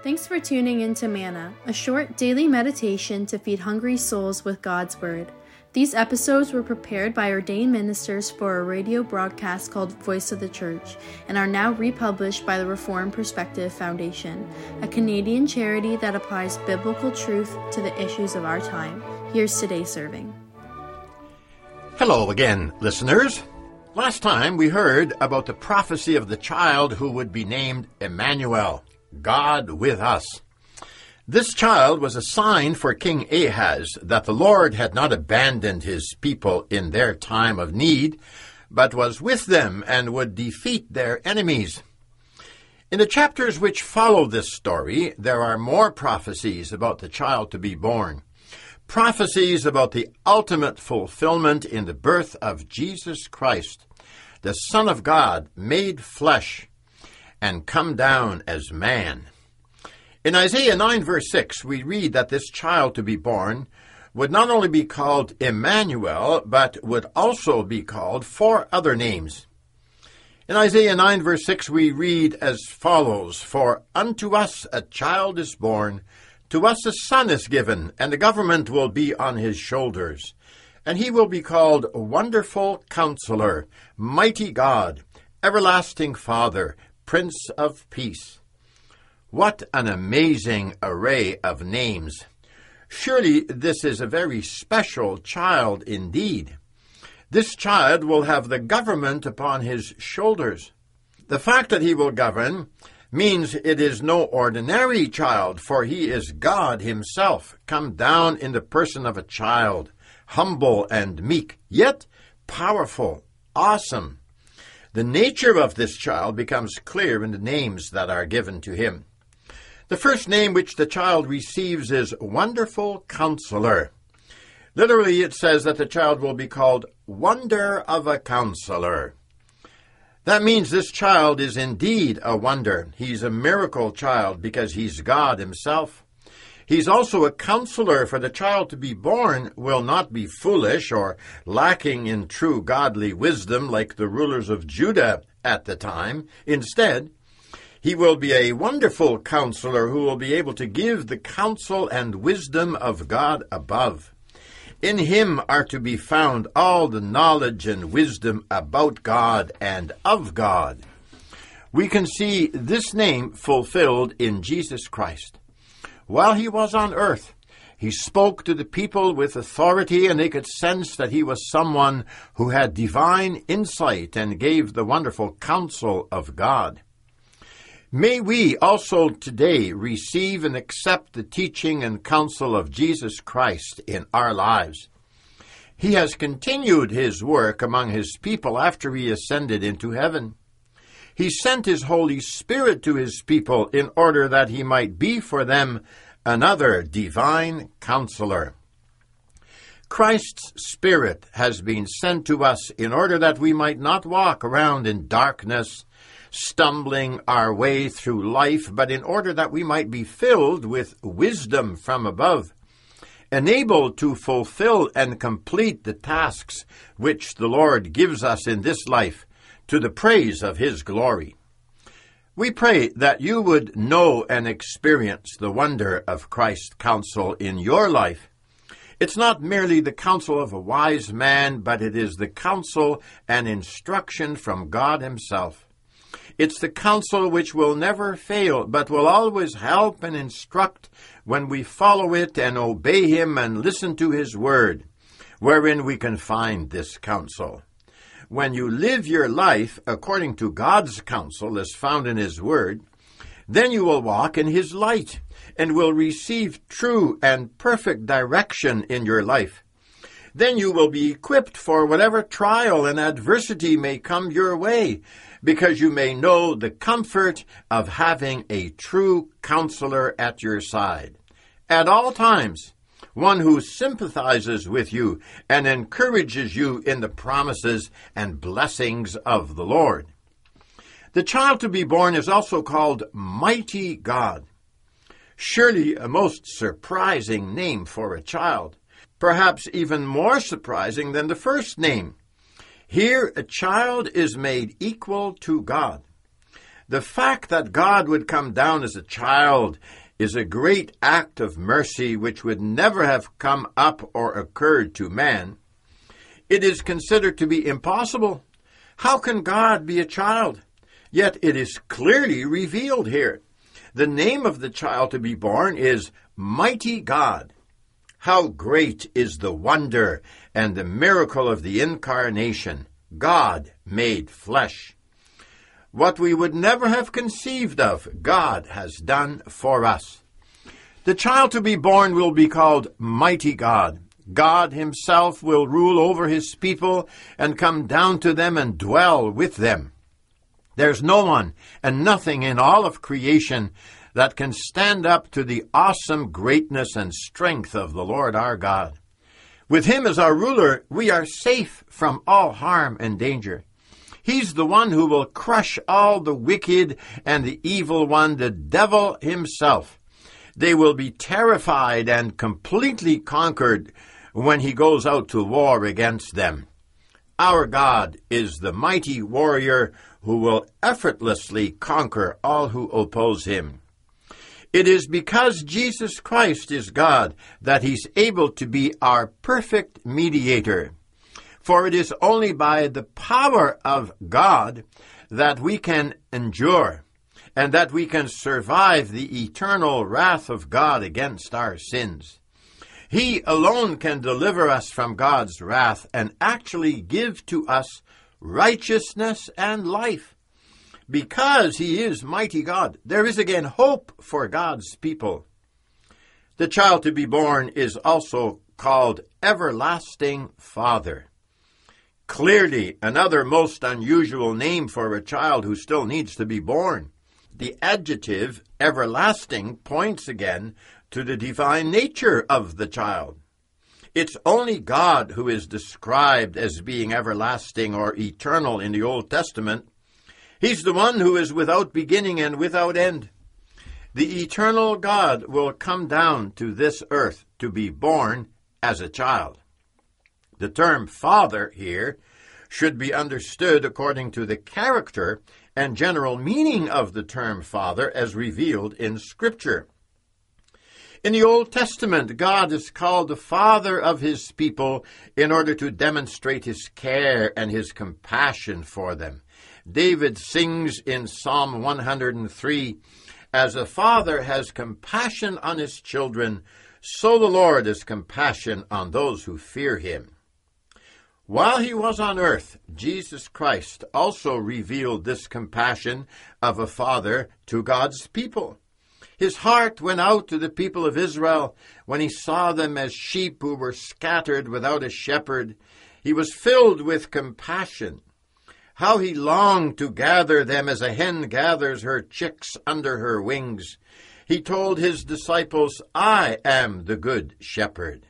Thanks for tuning in to Manna, a short daily meditation to feed hungry souls with God's Word. These episodes were prepared by ordained ministers for a radio broadcast called Voice of the Church and are now republished by the Reformed Perspective Foundation, a Canadian charity that applies biblical truth to the issues of our time. Here's today's serving. Hello again, listeners. Last time we heard about the prophecy of the child who would be named Emmanuel, God with us. This child was a sign for King Ahaz that the Lord had not abandoned his people in their time of need, but was with them and would defeat their enemies. In the chapters which follow this story, there are more prophecies about the child to be born prophecies about the ultimate fulfillment in the birth of Jesus Christ, the Son of God made flesh and come down as man. In Isaiah 9, verse 6, we read that this child to be born would not only be called Emmanuel, but would also be called four other names. In Isaiah 9, verse 6, we read as follows For unto us a child is born, to us a son is given, and the government will be on his shoulders. And he will be called Wonderful Counselor, Mighty God, Everlasting Father, Prince of Peace. What an amazing array of names! Surely this is a very special child indeed. This child will have the government upon his shoulders. The fact that he will govern means it is no ordinary child, for he is God himself, come down in the person of a child, humble and meek, yet powerful, awesome. The nature of this child becomes clear in the names that are given to him. The first name which the child receives is Wonderful Counselor. Literally, it says that the child will be called Wonder of a Counselor. That means this child is indeed a wonder. He's a miracle child because he's God himself. He's also a counselor, for the child to be born will not be foolish or lacking in true godly wisdom like the rulers of Judah at the time. Instead, he will be a wonderful counselor who will be able to give the counsel and wisdom of God above. In him are to be found all the knowledge and wisdom about God and of God. We can see this name fulfilled in Jesus Christ. While he was on earth, he spoke to the people with authority, and they could sense that he was someone who had divine insight and gave the wonderful counsel of God. May we also today receive and accept the teaching and counsel of Jesus Christ in our lives. He has continued his work among his people after he ascended into heaven. He sent his Holy Spirit to his people in order that he might be for them another divine counselor. Christ's Spirit has been sent to us in order that we might not walk around in darkness stumbling our way through life, but in order that we might be filled with wisdom from above, enabled to fulfill and complete the tasks which the Lord gives us in this life to the praise of His glory. We pray that you would know and experience the wonder of Christ's counsel in your life. It's not merely the counsel of a wise man, but it is the counsel and instruction from God Himself. It's the counsel which will never fail, but will always help and instruct when we follow it and obey Him and listen to His word, wherein we can find this counsel. When you live your life according to God's counsel as found in His word, then you will walk in His light and will receive true and perfect direction in your life. Then you will be equipped for whatever trial and adversity may come your way, because you may know the comfort of having a true counselor at your side. At all times, one who sympathizes with you and encourages you in the promises and blessings of the Lord. The child to be born is also called Mighty God. Surely a most surprising name for a child, perhaps even more surprising than the first name. Here, a child is made equal to God. The fact that God would come down as a child is a great act of mercy which would never have come up or occurred to man. It is considered to be impossible. How can God be a child? Yet it is clearly revealed here. The name of the child to be born is Mighty God. How great is the wonder and the miracle of the incarnation, God made flesh. What we would never have conceived of, God has done for us. The child to be born will be called Mighty God. God Himself will rule over His people and come down to them and dwell with them. There's no one and nothing in all of creation that can stand up to the awesome greatness and strength of the Lord our God. With Him as our ruler, we are safe from all harm and danger. He's the one who will crush all the wicked and the evil one, the devil himself. They will be terrified and completely conquered when he goes out to war against them. Our God is the mighty warrior who will effortlessly conquer all who oppose him. It is because Jesus Christ is God that he's able to be our perfect mediator. For it is only by the power of God that we can endure and that we can survive the eternal wrath of God against our sins. He alone can deliver us from God's wrath and actually give to us righteousness and life. Because he is mighty God, there is again hope for God's people. The child to be born is also called Everlasting Father. Clearly, another most unusual name for a child who still needs to be born. The adjective everlasting points again to the divine nature of the child. It's only God who is described as being everlasting or eternal in the Old Testament. He's the one who is without beginning and without end. The eternal God will come down to this earth to be born as a child. The term father here should be understood according to the character and general meaning of the term father as revealed in Scripture. In the Old Testament, God is called the Father of His people in order to demonstrate His care and His compassion for them. David sings in Psalm 103 As a father has compassion on his children, so the Lord has compassion on those who fear him. While he was on earth, Jesus Christ also revealed this compassion of a father to God's people. His heart went out to the people of Israel when he saw them as sheep who were scattered without a shepherd. He was filled with compassion how he longed to gather them as a hen gathers her chicks under her wings. He told his disciples, I am the good shepherd.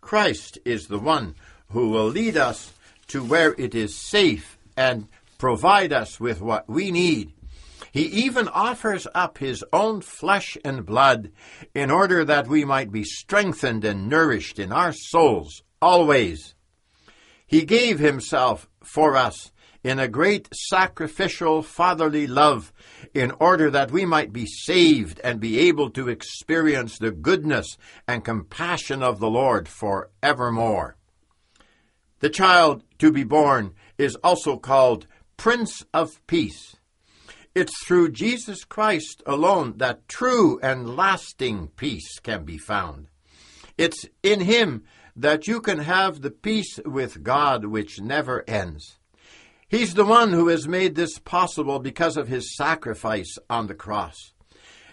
Christ is the one who will lead us to where it is safe and provide us with what we need. He even offers up his own flesh and blood in order that we might be strengthened and nourished in our souls always. He gave himself for us in a great sacrificial fatherly love in order that we might be saved and be able to experience the goodness and compassion of the Lord for evermore. The child to be born is also called Prince of Peace. It's through Jesus Christ alone that true and lasting peace can be found. It's in Him that you can have the peace with God which never ends. He's the one who has made this possible because of his sacrifice on the cross.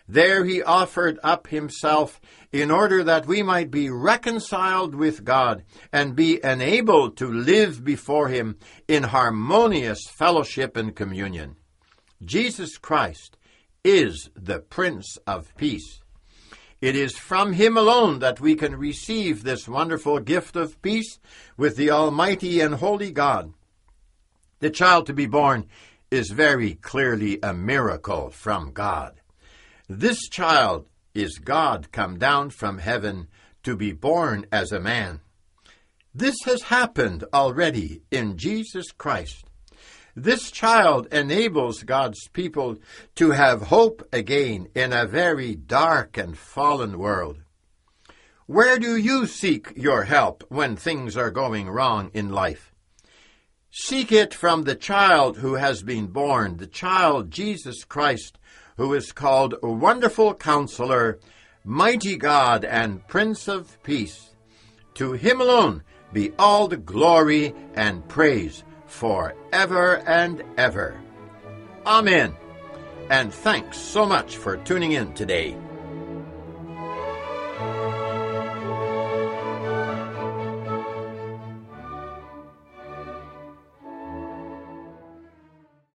There he offered up himself in order that we might be reconciled with God and be enabled to live before him in harmonious fellowship and communion. Jesus Christ is the Prince of Peace. It is from him alone that we can receive this wonderful gift of peace with the Almighty and Holy God. The child to be born is very clearly a miracle from God. This child is God come down from heaven to be born as a man. This has happened already in Jesus Christ. This child enables God's people to have hope again in a very dark and fallen world. Where do you seek your help when things are going wrong in life? Seek it from the child who has been born, the child Jesus Christ, who is called Wonderful Counselor, Mighty God, and Prince of Peace. To him alone be all the glory and praise for ever and ever. Amen. And thanks so much for tuning in today.